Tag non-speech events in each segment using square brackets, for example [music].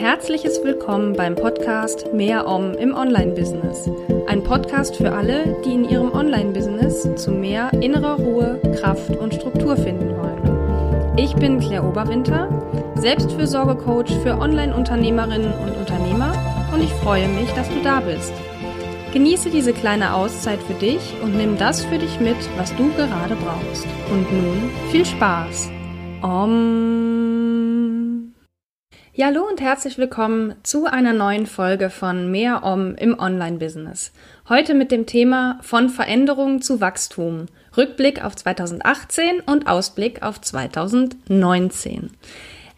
herzliches Willkommen beim Podcast Mehr Om im Online-Business. Ein Podcast für alle, die in ihrem Online-Business zu mehr innerer Ruhe, Kraft und Struktur finden wollen. Ich bin Claire Oberwinter, Selbstfürsorge-Coach für Online-Unternehmerinnen und Unternehmer und ich freue mich, dass du da bist. Genieße diese kleine Auszeit für dich und nimm das für dich mit, was du gerade brauchst. Und nun viel Spaß! Om. Ja, hallo und herzlich willkommen zu einer neuen Folge von Mehr Om im Online-Business. Heute mit dem Thema von Veränderung zu Wachstum. Rückblick auf 2018 und Ausblick auf 2019.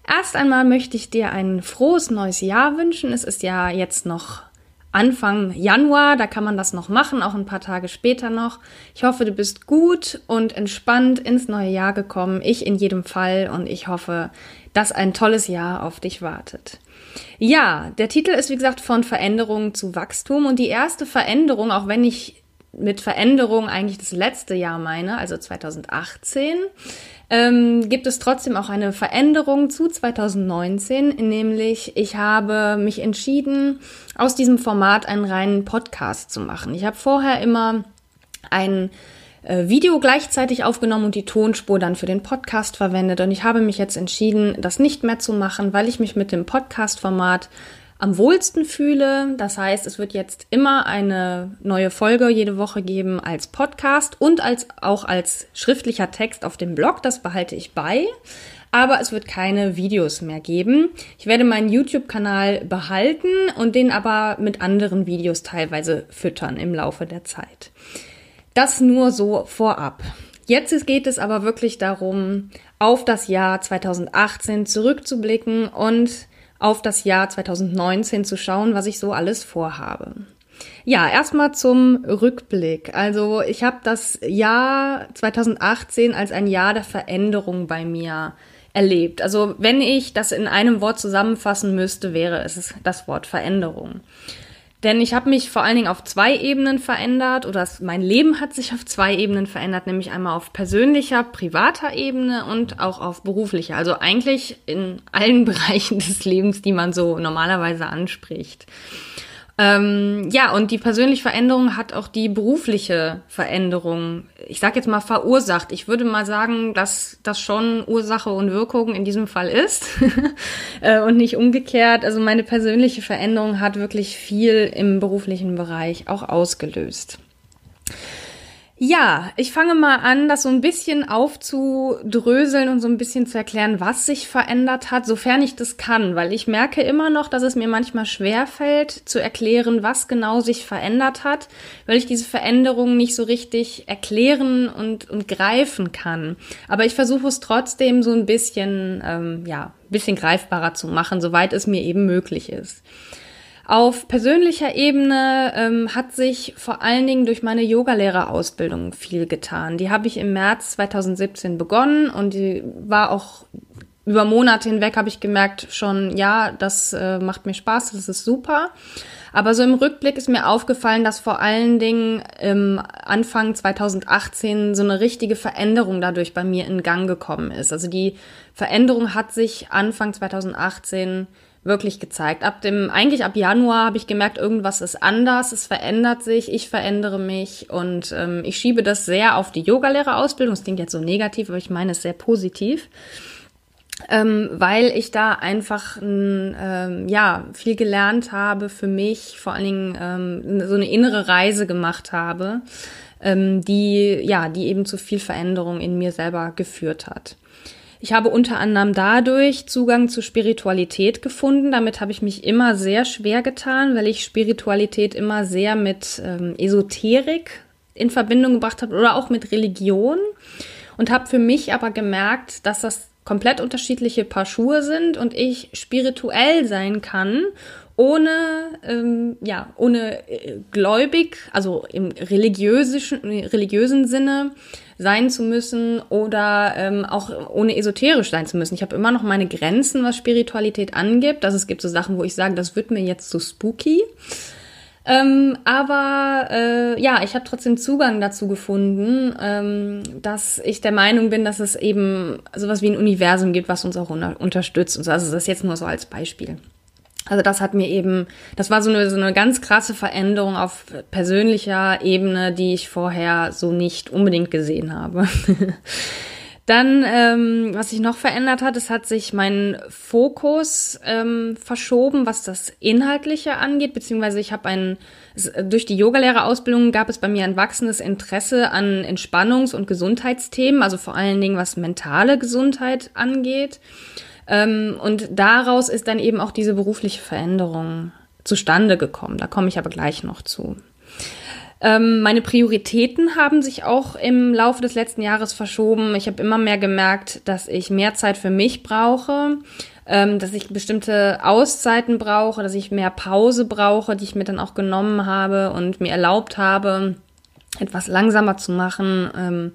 Erst einmal möchte ich dir ein frohes neues Jahr wünschen. Es ist ja jetzt noch Anfang Januar, da kann man das noch machen, auch ein paar Tage später noch. Ich hoffe, du bist gut und entspannt ins neue Jahr gekommen. Ich in jedem Fall und ich hoffe, dass ein tolles Jahr auf dich wartet. Ja, der Titel ist wie gesagt von Veränderung zu Wachstum und die erste Veränderung, auch wenn ich mit Veränderung eigentlich das letzte Jahr meine, also 2018, ähm, gibt es trotzdem auch eine Veränderung zu 2019, nämlich ich habe mich entschieden, aus diesem Format einen reinen Podcast zu machen. Ich habe vorher immer ein äh, Video gleichzeitig aufgenommen und die Tonspur dann für den Podcast verwendet. Und ich habe mich jetzt entschieden, das nicht mehr zu machen, weil ich mich mit dem Podcast-Format am wohlsten fühle. Das heißt, es wird jetzt immer eine neue Folge jede Woche geben als Podcast und als, auch als schriftlicher Text auf dem Blog. Das behalte ich bei. Aber es wird keine Videos mehr geben. Ich werde meinen YouTube-Kanal behalten und den aber mit anderen Videos teilweise füttern im Laufe der Zeit. Das nur so vorab. Jetzt geht es aber wirklich darum, auf das Jahr 2018 zurückzublicken und auf das Jahr 2019 zu schauen, was ich so alles vorhabe. Ja, erstmal zum Rückblick. Also ich habe das Jahr 2018 als ein Jahr der Veränderung bei mir erlebt. Also wenn ich das in einem Wort zusammenfassen müsste, wäre es das Wort Veränderung. Denn ich habe mich vor allen Dingen auf zwei Ebenen verändert oder mein Leben hat sich auf zwei Ebenen verändert, nämlich einmal auf persönlicher, privater Ebene und auch auf beruflicher. Also eigentlich in allen [laughs] Bereichen des Lebens, die man so normalerweise anspricht. Ähm, ja, und die persönliche Veränderung hat auch die berufliche Veränderung, ich sag jetzt mal, verursacht. Ich würde mal sagen, dass das schon Ursache und Wirkung in diesem Fall ist [laughs] äh, und nicht umgekehrt. Also meine persönliche Veränderung hat wirklich viel im beruflichen Bereich auch ausgelöst. Ja, ich fange mal an, das so ein bisschen aufzudröseln und so ein bisschen zu erklären, was sich verändert hat, sofern ich das kann, weil ich merke immer noch, dass es mir manchmal schwer fällt zu erklären, was genau sich verändert hat, weil ich diese Veränderungen nicht so richtig erklären und, und greifen kann. Aber ich versuche es trotzdem so ein bisschen, ähm, ja, bisschen greifbarer zu machen, soweit es mir eben möglich ist. Auf persönlicher Ebene ähm, hat sich vor allen Dingen durch meine Yogalehrerausbildung viel getan. Die habe ich im März 2017 begonnen und die war auch über Monate hinweg habe ich gemerkt schon, ja, das äh, macht mir Spaß, das ist super. Aber so im Rückblick ist mir aufgefallen, dass vor allen Dingen im Anfang 2018 so eine richtige Veränderung dadurch bei mir in Gang gekommen ist. Also die Veränderung hat sich Anfang 2018 wirklich gezeigt. Ab dem, eigentlich ab Januar habe ich gemerkt, irgendwas ist anders, es verändert sich, ich verändere mich und ähm, ich schiebe das sehr auf die Yogalehrerausbildung. Das klingt jetzt so negativ, aber ich meine es sehr positiv. Ähm, weil ich da einfach ähm, ja viel gelernt habe für mich, vor allen Dingen ähm, so eine innere Reise gemacht habe, ähm, die ja die eben zu viel Veränderung in mir selber geführt hat. Ich habe unter anderem dadurch Zugang zu Spiritualität gefunden. Damit habe ich mich immer sehr schwer getan, weil ich Spiritualität immer sehr mit ähm, Esoterik in Verbindung gebracht habe oder auch mit Religion und habe für mich aber gemerkt, dass das komplett unterschiedliche Paar Schuhe sind und ich spirituell sein kann ohne ähm, ja ohne äh, gläubig also im religiösen religiösen Sinne sein zu müssen oder ähm, auch ohne esoterisch sein zu müssen. Ich habe immer noch meine Grenzen, was Spiritualität angibt. Also es gibt so Sachen, wo ich sage, das wird mir jetzt zu spooky. Ähm, aber äh, ja, ich habe trotzdem Zugang dazu gefunden, ähm, dass ich der Meinung bin, dass es eben sowas wie ein Universum gibt, was uns auch unter unterstützt. Also das ist jetzt nur so als Beispiel. Also das hat mir eben, das war so eine, so eine ganz krasse Veränderung auf persönlicher Ebene, die ich vorher so nicht unbedingt gesehen habe. [laughs] Dann, ähm, was sich noch verändert hat, es hat sich mein Fokus ähm, verschoben, was das Inhaltliche angeht, beziehungsweise ich habe ein, durch die Yogalehrerausbildung gab es bei mir ein wachsendes Interesse an Entspannungs- und Gesundheitsthemen, also vor allen Dingen was mentale Gesundheit angeht. Ähm, und daraus ist dann eben auch diese berufliche Veränderung zustande gekommen. Da komme ich aber gleich noch zu. Ähm, meine Prioritäten haben sich auch im Laufe des letzten Jahres verschoben. Ich habe immer mehr gemerkt, dass ich mehr Zeit für mich brauche, ähm, dass ich bestimmte Auszeiten brauche, dass ich mehr Pause brauche, die ich mir dann auch genommen habe und mir erlaubt habe, etwas langsamer zu machen. Ähm,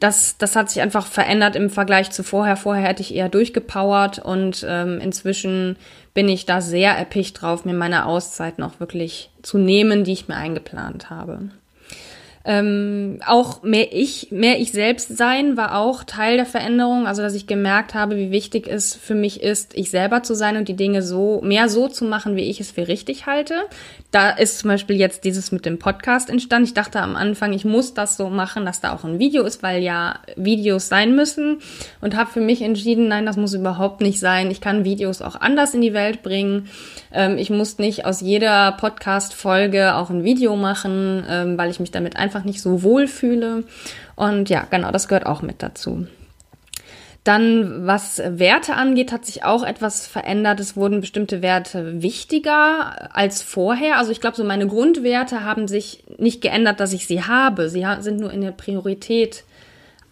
das, das hat sich einfach verändert im Vergleich zu vorher. Vorher hätte ich eher durchgepowert und ähm, inzwischen bin ich da sehr erpicht drauf, mir meine Auszeiten auch wirklich zu nehmen, die ich mir eingeplant habe. Ähm, auch mehr ich, mehr ich selbst sein war auch Teil der Veränderung. Also, dass ich gemerkt habe, wie wichtig es für mich ist, ich selber zu sein und die Dinge so, mehr so zu machen, wie ich es für richtig halte. Da ist zum Beispiel jetzt dieses mit dem Podcast entstanden. Ich dachte am Anfang, ich muss das so machen, dass da auch ein Video ist, weil ja Videos sein müssen und habe für mich entschieden, nein, das muss überhaupt nicht sein. Ich kann Videos auch anders in die Welt bringen. Ähm, ich muss nicht aus jeder Podcast-Folge auch ein Video machen, ähm, weil ich mich damit einfach einfach nicht so wohl fühle. Und ja, genau, das gehört auch mit dazu. Dann, was Werte angeht, hat sich auch etwas verändert. Es wurden bestimmte Werte wichtiger als vorher. Also ich glaube, so meine Grundwerte haben sich nicht geändert, dass ich sie habe. Sie sind nur in der Priorität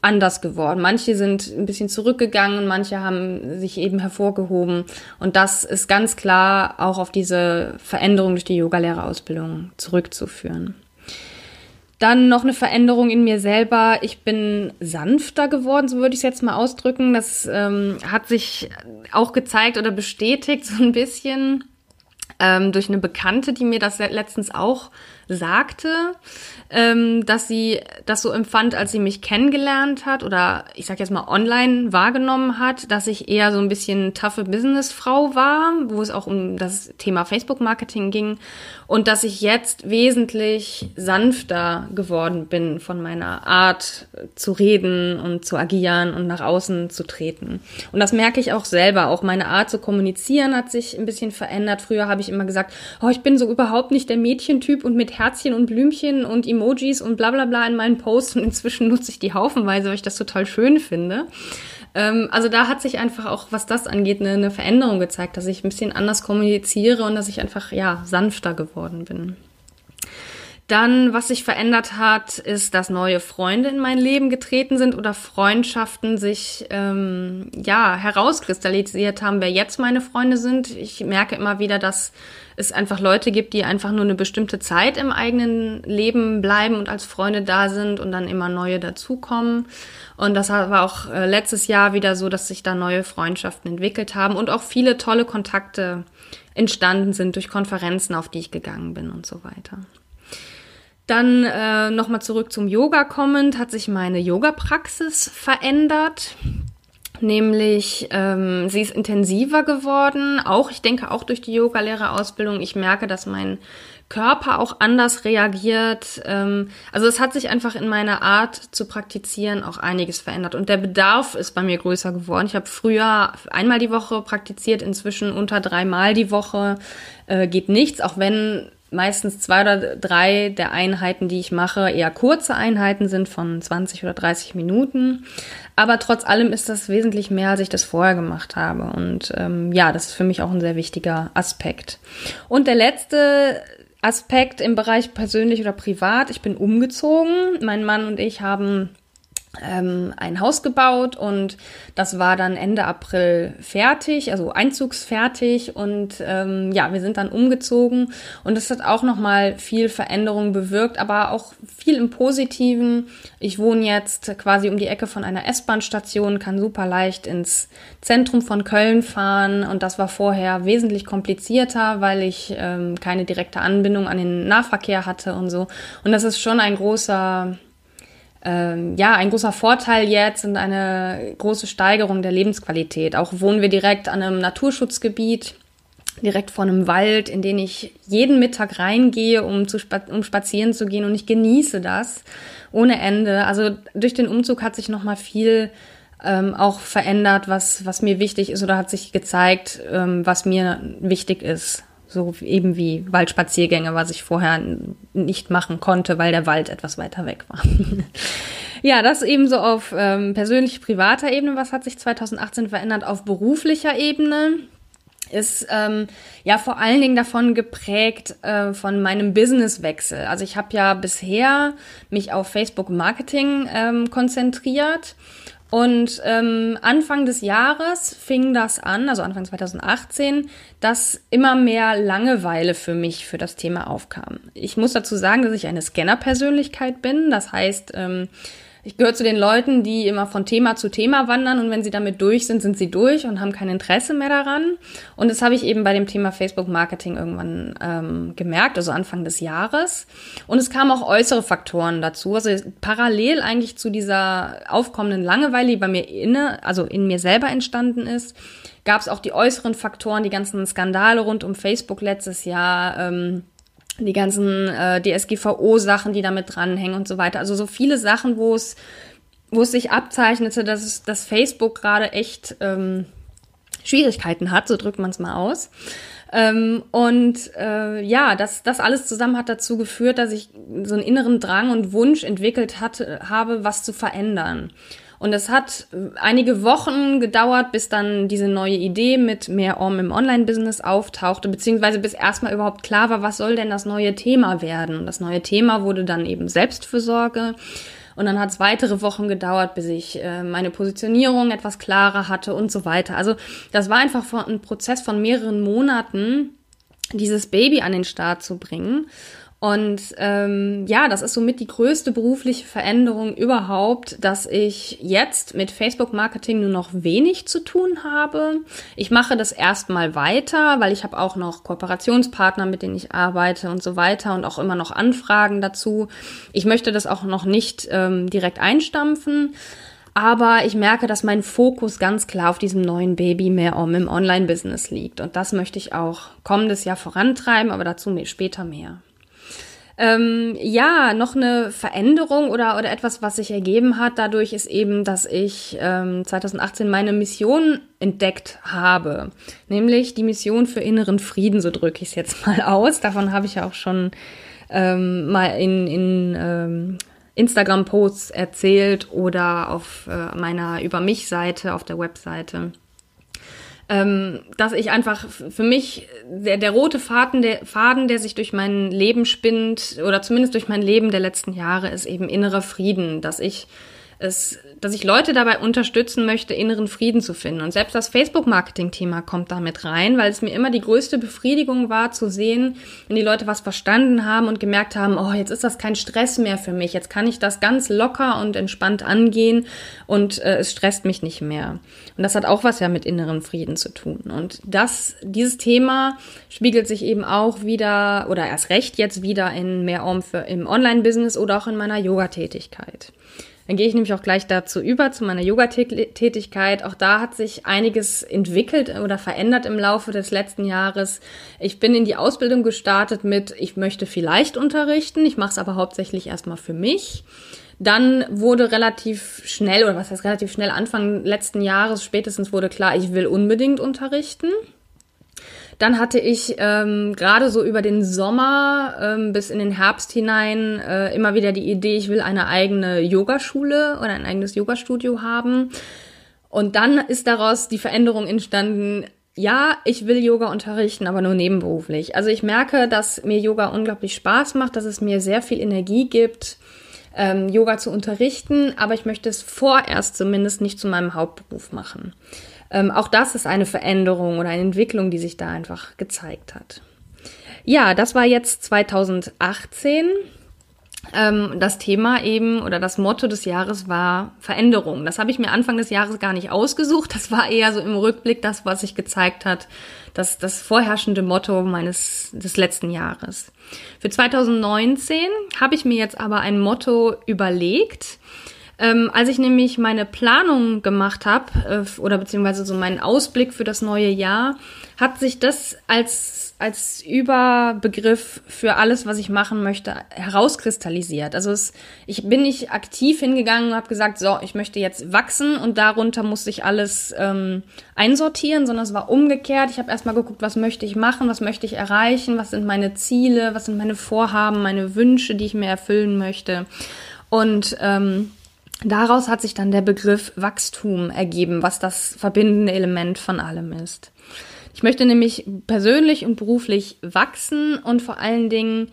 anders geworden. Manche sind ein bisschen zurückgegangen, manche haben sich eben hervorgehoben. Und das ist ganz klar auch auf diese Veränderung durch die Yogalehrerausbildung zurückzuführen. Dann noch eine Veränderung in mir selber. Ich bin sanfter geworden, so würde ich es jetzt mal ausdrücken. Das ähm, hat sich auch gezeigt oder bestätigt [laughs] so ein bisschen ähm, durch eine Bekannte, die mir das letztens auch sagte, ähm, dass sie das so empfand, als sie mich kennengelernt hat oder ich sag jetzt mal online wahrgenommen hat, dass ich eher so ein bisschen taffe Businessfrau war, wo es auch um das Thema Facebook-Marketing ging und dass ich jetzt wesentlich sanfter geworden bin von meiner Art zu reden und zu agieren und nach außen zu treten. Und das merke ich auch selber. Auch meine Art zu kommunizieren hat sich ein bisschen verändert. Früher habe ich immer gesagt, oh, ich bin so überhaupt nicht der Mädchentyp und mit Herzchen und Blümchen und Emojis und bla bla bla in meinen Posts und inzwischen nutze ich die haufenweise, weil ich das total schön finde. Ähm, also da hat sich einfach auch, was das angeht, eine, eine Veränderung gezeigt, dass ich ein bisschen anders kommuniziere und dass ich einfach, ja, sanfter geworden bin. Dann, was sich verändert hat, ist, dass neue Freunde in mein Leben getreten sind oder Freundschaften sich ähm, ja herauskristallisiert haben, wer jetzt meine Freunde sind. Ich merke immer wieder, dass es einfach Leute gibt, die einfach nur eine bestimmte Zeit im eigenen Leben bleiben und als Freunde da sind und dann immer neue dazukommen. Und das war auch äh, letztes Jahr wieder so, dass sich da neue Freundschaften entwickelt haben und auch viele tolle Kontakte entstanden sind durch Konferenzen, auf die ich gegangen bin und so weiter. Dann äh, nochmal zurück zum Yoga kommend, hat sich meine Yoga-Praxis verändert. Nämlich, ähm, sie ist intensiver geworden, auch, ich denke auch durch die Yogalehrerausbildung. Ich merke, dass mein Körper auch anders reagiert. Ähm, also es hat sich einfach in meiner Art zu praktizieren auch einiges verändert. Und der Bedarf ist bei mir größer geworden. Ich habe früher einmal die Woche praktiziert, inzwischen unter dreimal die Woche äh, geht nichts, auch wenn meistens zwei oder drei der Einheiten, die ich mache, eher kurze Einheiten sind von 20 oder 30 Minuten. Aber trotz allem ist das wesentlich mehr, als ich das vorher gemacht habe. Und ähm, ja, das ist für mich auch ein sehr wichtiger Aspekt. Und der letzte Aspekt im Bereich persönlich oder privat, ich bin umgezogen. Mein Mann und ich haben ähm, ein Haus gebaut und das war dann Ende April fertig, also einzugsfertig und ähm, ja, wir sind dann umgezogen und das hat auch nochmal viel Veränderung bewirkt, aber auch viel im Positiven. Ich wohne jetzt quasi um die Ecke von einer S-Bahn-Station, kann super leicht ins Zentrum von Köln fahren und das war vorher wesentlich komplizierter, weil ich ähm, keine direkte Anbindung an den Nahverkehr hatte und so und das ist schon ein großer ähm, ja, ein großer Vorteil jetzt und eine große Steigerung der Lebensqualität. Auch wohnen wir direkt an einem Naturschutzgebiet. direkt vor einem Wald, in den ich jeden Mittag reingehe, um, zu spa um spazieren zu gehen und ich genieße das ohne Ende. Also durch den Umzug hat sich nochmal viel ähm, auch verändert, was, was mir wichtig ist oder hat sich gezeigt, ähm, was mir wichtig ist. So eben wie Waldspaziergänge, was ich vorher nicht machen konnte, weil der Wald etwas weiter weg war. [laughs] ja, das eben so auf ähm, persönlich privater Ebene. Was hat sich 2018 verändert auf beruflicher Ebene? ist ähm, ja vor allen Dingen davon geprägt äh, von meinem Businesswechsel. Also ich habe ja bisher mich auf Facebook Marketing ähm, konzentriert und ähm, Anfang des Jahres fing das an, also Anfang 2018, dass immer mehr Langeweile für mich für das Thema aufkam. Ich muss dazu sagen, dass ich eine Scanner-Persönlichkeit bin. Das heißt, ähm, ich gehöre zu den Leuten, die immer von Thema zu Thema wandern und wenn sie damit durch sind, sind sie durch und haben kein Interesse mehr daran. Und das habe ich eben bei dem Thema Facebook Marketing irgendwann ähm, gemerkt, also Anfang des Jahres. Und es kamen auch äußere Faktoren dazu, also parallel eigentlich zu dieser aufkommenden Langeweile, die bei mir inne, also in mir selber entstanden ist, gab es auch die äußeren Faktoren, die ganzen Skandale rund um Facebook letztes Jahr. Ähm, die ganzen äh, DSGVO-Sachen, die damit dranhängen und so weiter. Also so viele Sachen, wo es, wo es sich abzeichnete, dass, es, dass Facebook gerade echt ähm, Schwierigkeiten hat, so drückt man es mal aus. Ähm, und äh, ja, das, das alles zusammen hat dazu geführt, dass ich so einen inneren Drang und Wunsch entwickelt hatte, habe, was zu verändern. Und es hat einige Wochen gedauert, bis dann diese neue Idee mit mehr Om im Online-Business auftauchte, beziehungsweise bis erstmal überhaupt klar war, was soll denn das neue Thema werden. Und das neue Thema wurde dann eben Selbstfürsorge. Und dann hat es weitere Wochen gedauert, bis ich äh, meine Positionierung etwas klarer hatte und so weiter. Also das war einfach ein Prozess von mehreren Monaten, dieses Baby an den Start zu bringen. Und ähm, ja, das ist somit die größte berufliche Veränderung überhaupt, dass ich jetzt mit Facebook-Marketing nur noch wenig zu tun habe. Ich mache das erstmal weiter, weil ich habe auch noch Kooperationspartner, mit denen ich arbeite und so weiter und auch immer noch Anfragen dazu. Ich möchte das auch noch nicht ähm, direkt einstampfen. Aber ich merke, dass mein Fokus ganz klar auf diesem neuen Baby mehr um im Online-Business liegt. Und das möchte ich auch kommendes Jahr vorantreiben, aber dazu später mehr. Ähm, ja, noch eine Veränderung oder, oder etwas, was sich ergeben hat dadurch, ist eben, dass ich ähm, 2018 meine Mission entdeckt habe. Nämlich die Mission für inneren Frieden, so drücke ich es jetzt mal aus. Davon habe ich ja auch schon ähm, mal in, in ähm, Instagram-Posts erzählt oder auf äh, meiner Über mich-Seite auf der Webseite ähm, dass ich einfach für mich der, der rote Faden der, Faden, der sich durch mein Leben spinnt oder zumindest durch mein Leben der letzten Jahre, ist eben innerer Frieden, dass ich es, dass ich Leute dabei unterstützen möchte, inneren Frieden zu finden. Und selbst das Facebook-Marketing-Thema kommt damit rein, weil es mir immer die größte Befriedigung war, zu sehen, wenn die Leute was verstanden haben und gemerkt haben, oh, jetzt ist das kein Stress mehr für mich, jetzt kann ich das ganz locker und entspannt angehen und äh, es stresst mich nicht mehr. Und das hat auch was ja mit inneren Frieden zu tun. Und das, dieses Thema spiegelt sich eben auch wieder oder erst recht jetzt wieder in mehr Om für im Online-Business oder auch in meiner Yoga-Tätigkeit. Dann gehe ich nämlich auch gleich dazu über, zu meiner Yoga-Tätigkeit. Auch da hat sich einiges entwickelt oder verändert im Laufe des letzten Jahres. Ich bin in die Ausbildung gestartet mit, ich möchte vielleicht unterrichten, ich mache es aber hauptsächlich erstmal für mich. Dann wurde relativ schnell, oder was heißt relativ schnell, Anfang letzten Jahres spätestens wurde klar, ich will unbedingt unterrichten. Dann hatte ich ähm, gerade so über den Sommer ähm, bis in den Herbst hinein äh, immer wieder die Idee, ich will eine eigene Yogaschule oder ein eigenes Yogastudio haben. Und dann ist daraus die Veränderung entstanden, ja, ich will Yoga unterrichten, aber nur nebenberuflich. Also ich merke, dass mir Yoga unglaublich Spaß macht, dass es mir sehr viel Energie gibt, ähm, Yoga zu unterrichten, aber ich möchte es vorerst zumindest nicht zu meinem Hauptberuf machen. Ähm, auch das ist eine Veränderung oder eine Entwicklung, die sich da einfach gezeigt hat. Ja, das war jetzt 2018. Ähm, das Thema eben oder das Motto des Jahres war Veränderung. Das habe ich mir Anfang des Jahres gar nicht ausgesucht. Das war eher so im Rückblick das, was sich gezeigt hat, das, das vorherrschende Motto meines des letzten Jahres. Für 2019 habe ich mir jetzt aber ein Motto überlegt, Ähm, als ich nämlich meine Planung gemacht habe, äh, oder beziehungsweise so meinen Ausblick für das neue Jahr, hat sich das als, als Überbegriff für alles, was ich machen möchte, herauskristallisiert. Also es, ich bin nicht aktiv hingegangen und habe gesagt, so, ich möchte jetzt wachsen und darunter muss ich alles ähm, einsortieren, sondern es war umgekehrt. Ich habe erstmal geguckt, was möchte ich machen, was möchte ich erreichen, was sind meine Ziele, was sind meine Vorhaben, meine Wünsche, die ich mir erfüllen möchte. Und ähm, daraus hat sich dann der Begriff Wachstum ergeben, was das verbindende Element von allem ist. Ich möchte nämlich persönlich und beruflich wachsen und vor allen Dingen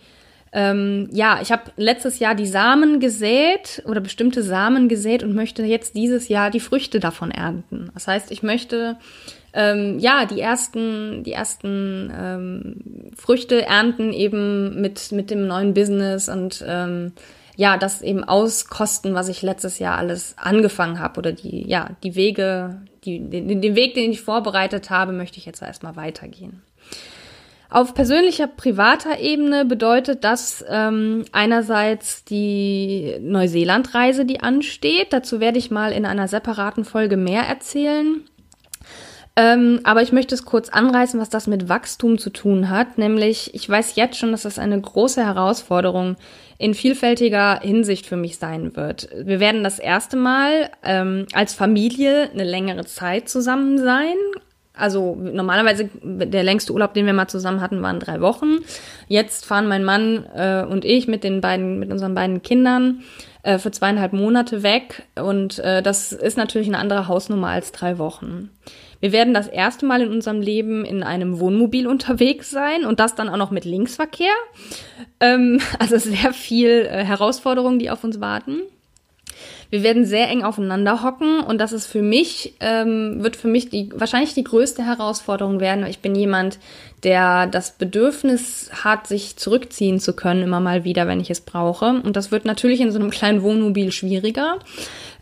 ähm, ja, ich habe letztes Jahr die Samen gesät oder bestimmte Samen gesät und möchte jetzt dieses Jahr die Früchte davon ernten. Das heißt, ich möchte ähm, ja die ersten die ersten ähm, Früchte ernten eben mit mit dem neuen Business und ähm, ja, das eben auskosten, was ich letztes Jahr alles angefangen habe oder die, ja, die Wege, die, den, den Weg, den ich vorbereitet habe, möchte ich jetzt erstmal weitergehen. Auf persönlicher, privater Ebene bedeutet das ähm, einerseits die Neuseeland-Reise, die ansteht. Dazu werde ich mal in einer separaten Folge mehr erzählen. Ähm, aber ich möchte es kurz anreißen, was das mit Wachstum zu tun hat. Nämlich, ich weiß jetzt schon, dass das eine große Herausforderung in vielfältiger Hinsicht für mich sein wird. Wir werden das erste Mal ähm, als Familie eine längere Zeit zusammen sein. Also normalerweise der längste Urlaub, den wir mal zusammen hatten, waren drei Wochen. Jetzt fahren mein Mann äh, und ich mit den beiden, mit unseren beiden Kindern äh, für zweieinhalb Monate weg. Und äh, das ist natürlich eine andere Hausnummer als drei Wochen. Wir werden das erste Mal in unserem Leben in einem Wohnmobil unterwegs sein und das dann auch noch mit Linksverkehr. Ähm, [laughs] also sehr viel äh, Herausforderungen, die auf uns warten. Wir werden sehr eng aufeinander hocken und das ist für mich, ähm, wird für mich die, wahrscheinlich die größte Herausforderung werden. Ich bin jemand, der das Bedürfnis hat, sich zurückziehen zu können, immer mal wieder, wenn ich es brauche. Und das wird natürlich in so einem kleinen Wohnmobil schwieriger.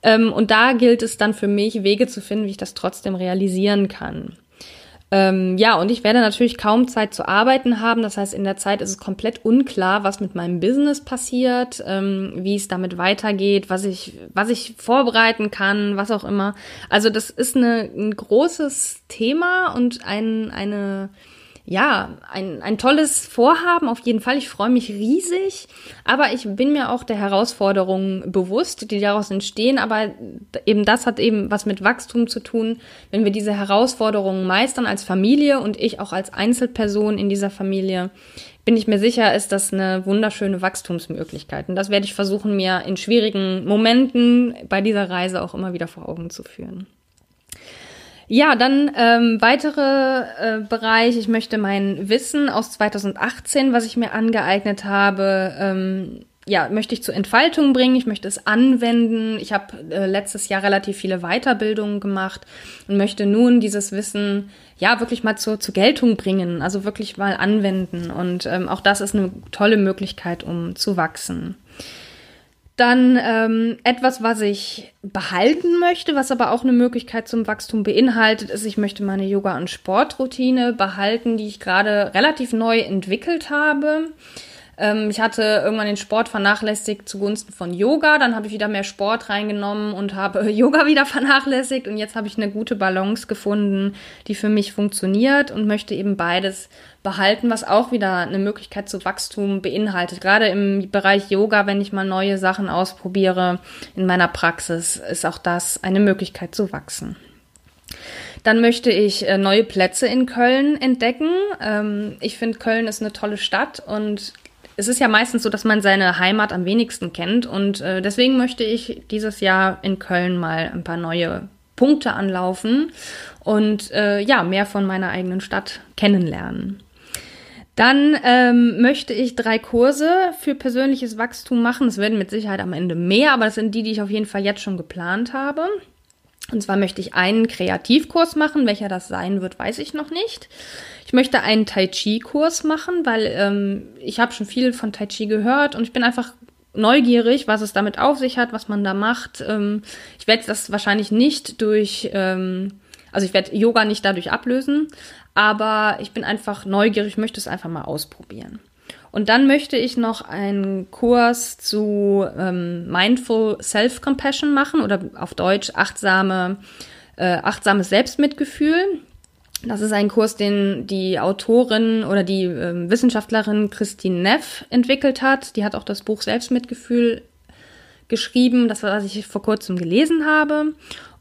Ähm, und da gilt es dann für mich, Wege zu finden, wie ich das trotzdem realisieren kann. Ähm, ja, und ich werde natürlich kaum Zeit zu arbeiten haben. Das heißt, in der Zeit ist es komplett unklar, was mit meinem Business passiert, ähm, wie es damit weitergeht, was ich, was ich vorbereiten kann, was auch immer. Also das ist eine, ein großes Thema und ein, eine, ja, ein, ein tolles Vorhaben auf jeden Fall. Ich freue mich riesig, aber ich bin mir auch der Herausforderungen bewusst, die daraus entstehen. Aber eben das hat eben was mit Wachstum zu tun. Wenn wir diese Herausforderungen meistern als Familie und ich auch als Einzelperson in dieser Familie, bin ich mir sicher, ist das eine wunderschöne Wachstumsmöglichkeit. Und das werde ich versuchen, mir in schwierigen Momenten bei dieser Reise auch immer wieder vor Augen zu führen. Ja, dann ähm, weitere äh, Bereich. Ich möchte mein Wissen aus 2018, was ich mir angeeignet habe, ähm, ja, möchte ich zur Entfaltung bringen. Ich möchte es anwenden. Ich habe äh, letztes Jahr relativ viele Weiterbildungen gemacht und möchte nun dieses Wissen ja wirklich mal zur, zur Geltung bringen, also wirklich mal anwenden. Und ähm, auch das ist eine tolle Möglichkeit, um zu wachsen. Dann ähm, etwas, was ich behalten möchte, was aber auch eine Möglichkeit zum Wachstum beinhaltet, ist, ich möchte meine Yoga- und Sportroutine behalten, die ich gerade relativ neu entwickelt habe. Ähm, ich hatte irgendwann den Sport vernachlässigt zugunsten von Yoga, dann habe ich wieder mehr Sport reingenommen und habe [laughs] Yoga wieder vernachlässigt und jetzt habe ich eine gute Balance gefunden, die für mich funktioniert und möchte eben beides behalten, was auch wieder eine Möglichkeit zu Wachstum beinhaltet. Gerade im Bereich Yoga, wenn ich mal neue Sachen ausprobiere in meiner Praxis, ist auch das eine Möglichkeit zu wachsen. Dann möchte ich äh, neue Plätze in Köln entdecken. Ähm, ich finde, Köln ist eine tolle Stadt und es ist ja meistens so, dass man seine Heimat am wenigsten kennt und äh, deswegen möchte ich dieses Jahr in Köln mal ein paar neue Punkte anlaufen und äh, ja, mehr von meiner eigenen Stadt kennenlernen. Dann ähm, möchte ich drei Kurse für persönliches Wachstum machen. Es werden mit Sicherheit am Ende mehr, aber das sind die, die ich auf jeden Fall jetzt schon geplant habe. Und zwar möchte ich einen Kreativkurs machen. Welcher das sein wird, weiß ich noch nicht. Ich möchte einen Tai Chi-Kurs machen, weil ähm, ich habe schon viel von Tai Chi gehört und ich bin einfach neugierig, was es damit auf sich hat, was man da macht. Ähm, ich werde das wahrscheinlich nicht durch, ähm, also ich werde Yoga nicht dadurch ablösen, aber ich bin einfach neugierig, möchte es einfach mal ausprobieren. Und dann möchte ich noch einen Kurs zu ähm, Mindful Self-Compassion machen oder auf Deutsch achtsame, äh, achtsames Selbstmitgefühl. Das ist ein Kurs, den die Autorin oder die äh, Wissenschaftlerin Christine Neff entwickelt hat. Die hat auch das Buch Selbstmitgefühl geschrieben, das was ich vor kurzem gelesen habe.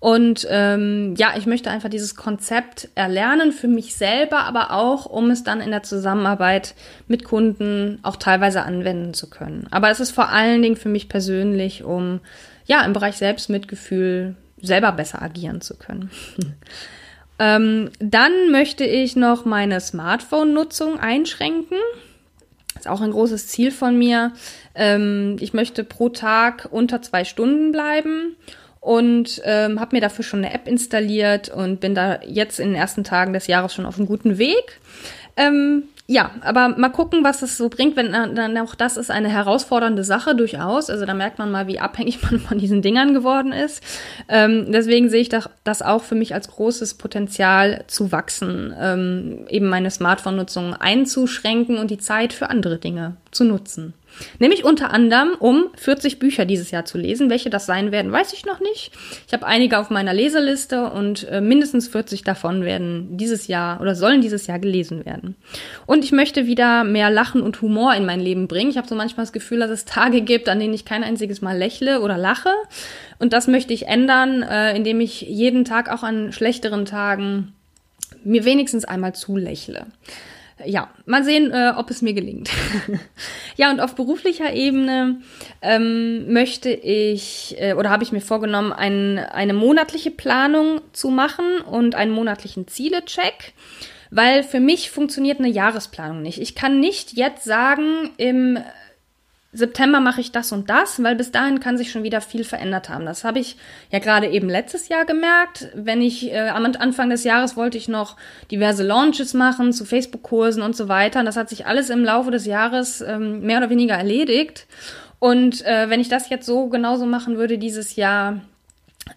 Und ähm, ja, ich möchte einfach dieses Konzept erlernen für mich selber, aber auch, um es dann in der Zusammenarbeit mit Kunden auch teilweise anwenden zu können. Aber es ist vor allen Dingen für mich persönlich, um ja im Bereich Selbstmitgefühl selber besser agieren zu können. [laughs] Ähm, dann möchte ich noch meine Smartphone-Nutzung einschränken. Ist auch ein großes Ziel von mir. Ähm, ich möchte pro Tag unter zwei Stunden bleiben und ähm, habe mir dafür schon eine App installiert und bin da jetzt in den ersten Tagen des Jahres schon auf einem guten Weg. Ähm, ja, aber mal gucken, was es so bringt, wenn dann auch das ist eine herausfordernde Sache durchaus. Also da merkt man mal, wie abhängig [laughs] man von diesen Dingern geworden ist. Ähm, deswegen sehe ich das auch für mich als großes Potenzial zu wachsen, ähm, eben meine Smartphone-Nutzung einzuschränken und die Zeit für andere Dinge zu nutzen. Nämlich unter anderem, um 40 Bücher dieses Jahr zu lesen. Welche das sein werden, weiß ich noch nicht. Ich habe einige auf meiner Leseliste und äh, mindestens 40 davon werden dieses Jahr oder sollen dieses Jahr gelesen werden. Und ich möchte wieder mehr Lachen und Humor in mein Leben bringen. Ich habe so manchmal das Gefühl, dass es Tage gibt, an denen ich kein einziges Mal lächle oder lache. Und das möchte ich ändern, äh, indem ich jeden Tag auch an schlechteren Tagen mir wenigstens einmal zulächle ja, mal sehen, äh, ob es mir gelingt. [laughs] ja, und auf beruflicher Ebene ähm, möchte ich äh, oder habe ich mir vorgenommen, ein, eine monatliche Planung zu machen und einen monatlichen Zielecheck. Weil für mich funktioniert eine Jahresplanung nicht. Ich kann nicht jetzt sagen, im September mache ich das und das, weil bis dahin kann sich schon wieder viel verändert haben. Das habe ich ja gerade eben letztes Jahr gemerkt. Wenn ich äh, am Anfang des Jahres wollte ich noch diverse Launches machen zu Facebook-Kursen und so weiter. Und das hat sich alles im Laufe des Jahres ähm, mehr oder weniger erledigt. Und äh, wenn ich das jetzt so genauso machen würde dieses Jahr,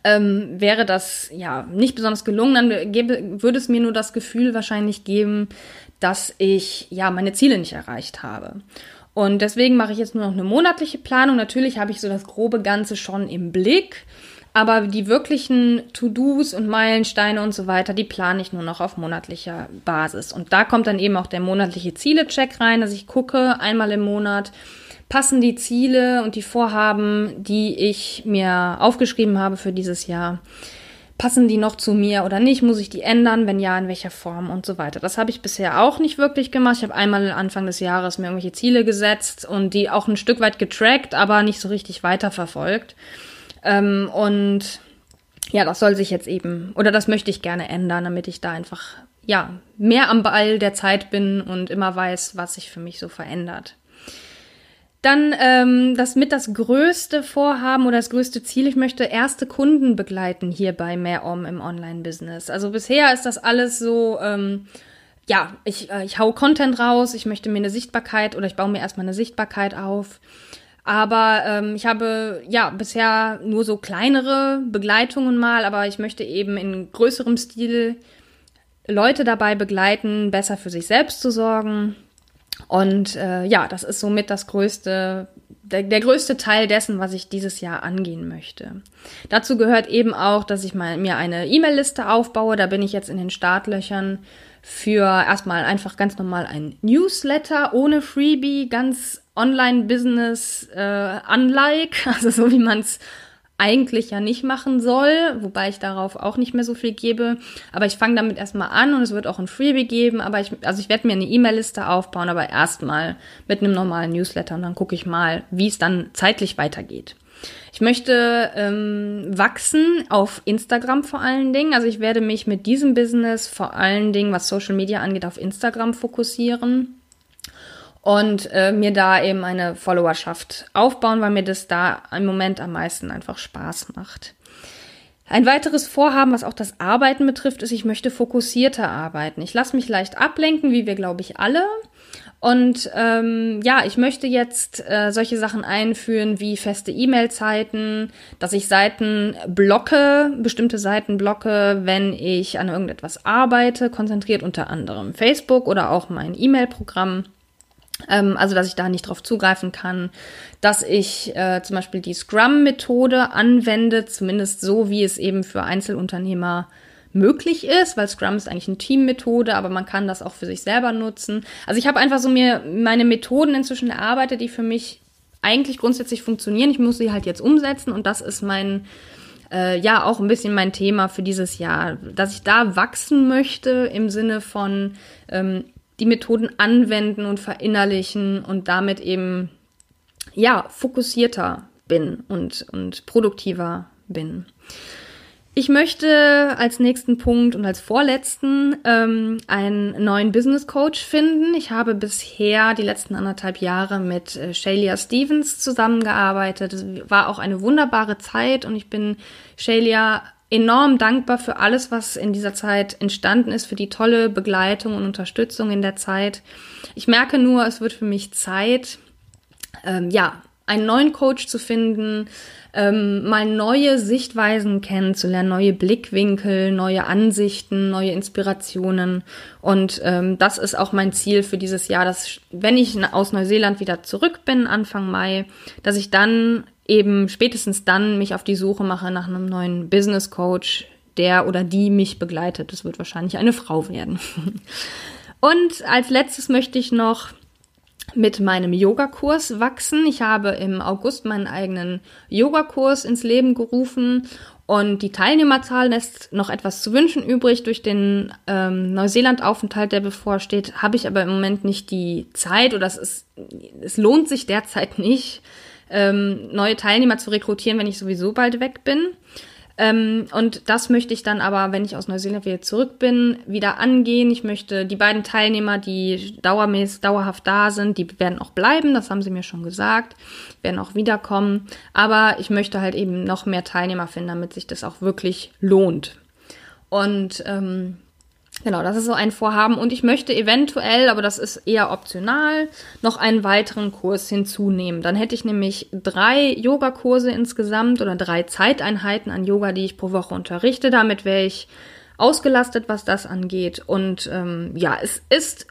ähm, wäre das ja nicht besonders gelungen. Dann gäbe, würde es mir nur das Gefühl wahrscheinlich geben, dass ich ja meine Ziele nicht erreicht habe. Und deswegen mache ich jetzt nur noch eine monatliche Planung. Natürlich habe ich so das grobe Ganze schon im Blick. Aber die wirklichen To-Dos und Meilensteine und so weiter, die plane ich nur noch auf monatlicher Basis. Und da kommt dann eben auch der monatliche Ziele-Check rein, dass ich gucke einmal im Monat, passen die Ziele und die Vorhaben, die ich mir aufgeschrieben habe für dieses Jahr, passen die noch zu mir oder nicht? Muss ich die ändern? Wenn ja, in welcher Form und so weiter. Das habe ich bisher auch nicht wirklich gemacht. Ich habe einmal Anfang des Jahres mir irgendwelche Ziele gesetzt und die auch ein Stück weit getrackt, aber nicht so richtig weiterverfolgt. Ähm, und ja, das soll sich jetzt eben, oder das möchte ich gerne ändern, damit ich da einfach, ja, mehr am Ball der Zeit bin und immer weiß, was sich für mich so verändert. Dann ähm, das mit das größte Vorhaben oder das größte Ziel. Ich möchte erste Kunden begleiten hier bei Mehr Om im Online-Business. Also bisher ist das alles so, ähm, ja, ich, äh, ich hau Content raus, ich möchte mir eine Sichtbarkeit oder ich baue mir erstmal eine Sichtbarkeit auf. Aber ähm, ich habe ja bisher nur so kleinere Begleitungen mal, aber ich möchte eben in größerem Stil Leute dabei begleiten, besser für sich selbst zu sorgen und äh, ja, das ist somit das größte, der, der größte Teil dessen, was ich dieses Jahr angehen möchte. Dazu gehört eben auch, dass ich mal, mir eine E-Mail-Liste aufbaue. Da bin ich jetzt in den Startlöchern für erstmal einfach ganz normal ein Newsletter ohne Freebie, ganz Online-Business äh, unlike, [laughs] also so wie man es eigentlich ja nicht machen soll, wobei ich darauf auch nicht mehr so viel gebe. Aber ich fange damit erstmal an und es wird auch ein Freebie geben. Aber ich, also ich werde mir eine E-Mail-Liste aufbauen, aber erstmal mit einem normalen Newsletter und dann gucke ich mal, wie es dann zeitlich weitergeht. Ich möchte ähm, wachsen auf Instagram vor allen Dingen. Also ich werde mich mit diesem Business vor allen Dingen, was Social Media angeht, auf Instagram fokussieren und äh, mir da eben eine Followerschaft aufbauen, weil mir das da im Moment am meisten einfach Spaß macht. Ein weiteres Vorhaben, was auch das Arbeiten betrifft, ist, ich möchte fokussierter arbeiten. Ich lasse mich leicht ablenken, wie wir, glaube ich, alle. Und ähm, ja, ich möchte jetzt äh, solche Sachen einführen wie feste E-Mail-Zeiten, dass ich Seiten blocke, bestimmte Seiten blocke, wenn ich an irgendetwas arbeite, konzentriert unter anderem Facebook oder auch mein E-Mail-Programm also, dass ich da nicht drauf zugreifen kann, dass ich äh, zum Beispiel die Scrum-Methode anwende, zumindest so, wie es eben für Einzelunternehmer möglich ist, weil Scrum ist eigentlich eine Teammethode, aber man kann das auch für sich selber nutzen. Also ich habe einfach so mir meine Methoden inzwischen erarbeitet, die für mich eigentlich grundsätzlich funktionieren. Ich muss sie halt jetzt umsetzen und das ist mein äh, ja auch ein bisschen mein Thema für dieses Jahr, dass ich da wachsen möchte im Sinne von ähm, die Methoden anwenden und verinnerlichen und damit eben ja fokussierter bin und, und produktiver bin. Ich möchte als nächsten Punkt und als vorletzten ähm, einen neuen Business Coach finden. Ich habe bisher die letzten anderthalb Jahre mit äh, Shalia Stevens zusammengearbeitet. Es war auch eine wunderbare Zeit und ich bin Shalia enorm dankbar für alles, was in dieser Zeit entstanden ist, für die tolle Begleitung und Unterstützung in der Zeit. Ich merke nur, es wird für mich Zeit, ähm, ja, einen neuen Coach zu finden, ähm, mal neue Sichtweisen kennenzulernen, neue Blickwinkel, neue Ansichten, neue Inspirationen. Und ähm, das ist auch mein Ziel für dieses Jahr, dass wenn ich aus Neuseeland wieder zurück bin, Anfang Mai, dass ich dann eben spätestens dann mich auf die Suche mache nach einem neuen Business Coach, der oder die mich begleitet. Das wird wahrscheinlich eine Frau werden. [laughs] Und als letztes möchte ich noch mit meinem Yogakurs wachsen. Ich habe im August meinen eigenen Yogakurs ins Leben gerufen und die Teilnehmerzahl lässt noch etwas zu wünschen übrig. Durch den ähm, Neuseeland-Aufenthalt, der bevorsteht, habe ich aber im Moment nicht die Zeit oder es, ist, es lohnt sich derzeit nicht, ähm, neue Teilnehmer zu rekrutieren, wenn ich sowieso bald weg bin. Ähm, und das möchte ich dann aber, wenn ich aus Neuseeland wieder zurück bin, wieder angehen. Ich möchte die beiden Teilnehmer, die dauermäßig, dauerhaft da sind, die werden auch bleiben, das haben sie mir schon gesagt, werden auch wiederkommen. Aber ich möchte halt eben noch mehr Teilnehmer finden, damit sich das auch wirklich lohnt. Und ähm, Genau, das ist so ein Vorhaben und ich möchte eventuell, aber das ist eher optional, noch einen weiteren Kurs hinzunehmen. Dann hätte ich nämlich drei Yogakurse insgesamt oder drei Zeiteinheiten an Yoga, die ich pro Woche unterrichte. Damit wäre ich ausgelastet, was das angeht. Und ähm, ja, es ist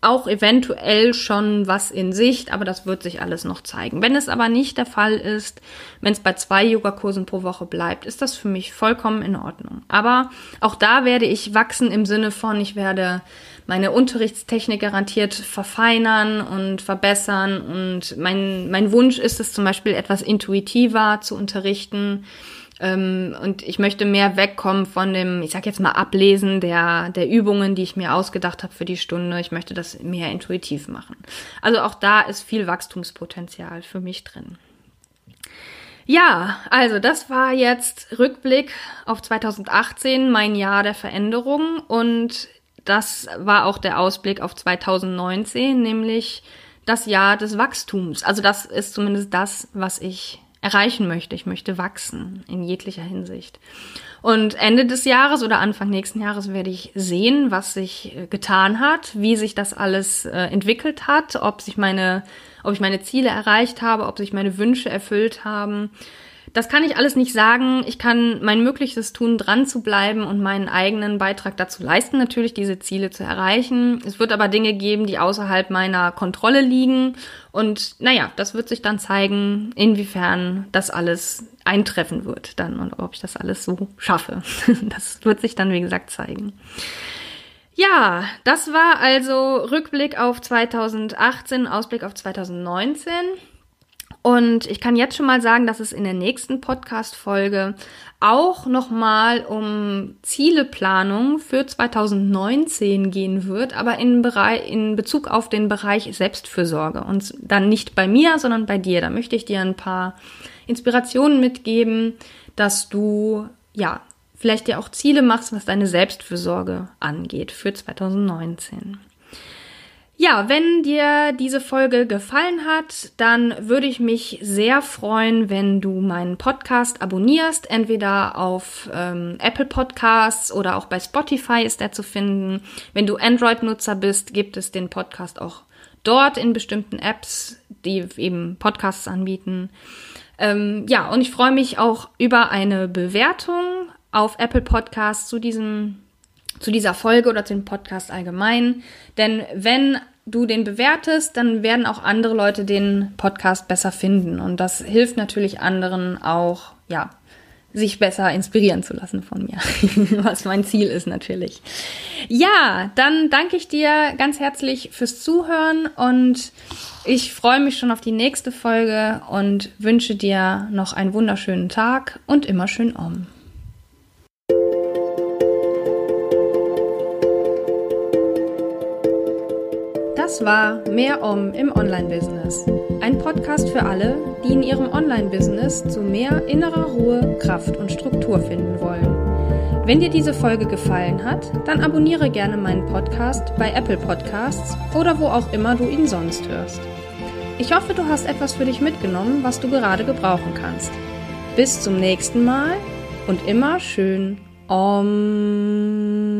auch eventuell schon was in Sicht, aber das wird sich alles noch zeigen. Wenn es aber nicht der Fall ist, wenn es bei zwei Yogakursen pro Woche bleibt, ist das für mich vollkommen in Ordnung. Aber auch da werde ich wachsen im Sinne von, ich werde meine Unterrichtstechnik garantiert verfeinern und verbessern und mein, mein Wunsch ist es zum Beispiel etwas intuitiver zu unterrichten ähm, und ich möchte mehr wegkommen von dem, ich sag jetzt mal, Ablesen der, der Übungen, die ich mir ausgedacht habe für die Stunde. Ich möchte das mehr intuitiv machen. Also auch da ist viel Wachstumspotenzial für mich drin. Ja, also das war jetzt Rückblick auf 2018, mein Jahr der Veränderung. Und das war auch der Ausblick auf 2019, nämlich das Jahr des Wachstums. Also das ist zumindest das, was ich erreichen möchte. Ich möchte wachsen in jeglicher Hinsicht. Und Ende des Jahres oder Anfang nächsten Jahres werde ich sehen, was sich äh, getan hat, wie sich das alles äh, entwickelt hat, ob sich meine, ob ich meine Ziele erreicht habe, ob sich meine Wünsche erfüllt haben. Das kann ich alles nicht sagen. Ich kann mein Möglichstes tun, dran zu bleiben und meinen eigenen Beitrag dazu leisten, natürlich diese Ziele zu erreichen. Es wird aber Dinge geben, die außerhalb meiner Kontrolle liegen. Und naja, das wird sich dann zeigen, inwiefern das alles eintreffen wird dann und ob ich das alles so schaffe. [laughs] Das wird sich dann, wie gesagt, zeigen. Ja, das war also Rückblick auf 2018, Ausblick auf 2019. Und ich kann jetzt schon mal sagen, dass es in der nächsten Podcast-Folge auch nochmal um Zieleplanung für 2019 gehen wird, aber in, in Bezug auf den Bereich Selbstfürsorge. Und dann nicht bei mir, sondern bei dir. Da möchte ich dir ein paar Inspirationen mitgeben, dass du, ja, vielleicht dir auch Ziele machst, was deine Selbstfürsorge angeht für 2019. Ja, wenn dir diese Folge gefallen hat, dann würde ich mich sehr freuen, wenn du meinen Podcast abonnierst, entweder auf ähm, Apple Podcasts oder auch bei Spotify ist er zu finden. Wenn du Android-Nutzer bist, gibt es den Podcast auch dort in bestimmten Apps, die eben Podcasts anbieten. Ähm, ja, und ich freue mich auch über eine Bewertung auf Apple Podcasts zu diesem zu dieser Folge oder zu dem Podcast allgemein. Denn wenn du den bewertest, dann werden auch andere Leute den Podcast besser finden. Und das hilft natürlich anderen auch, ja, sich besser inspirieren zu lassen von mir, [laughs] was mein Ziel ist natürlich. Ja, dann danke ich dir ganz herzlich fürs Zuhören und ich freue mich schon auf die nächste Folge und wünsche dir noch einen wunderschönen Tag und immer schön um. Das war Mehr Om im Online-Business. Ein Podcast für alle, die in ihrem Online-Business zu mehr innerer Ruhe, Kraft und Struktur finden wollen. Wenn dir diese Folge gefallen hat, dann abonniere gerne meinen Podcast bei Apple Podcasts oder wo auch immer du ihn sonst hörst. Ich hoffe, du hast etwas für dich mitgenommen, was du gerade gebrauchen kannst. Bis zum nächsten Mal und immer schön Om.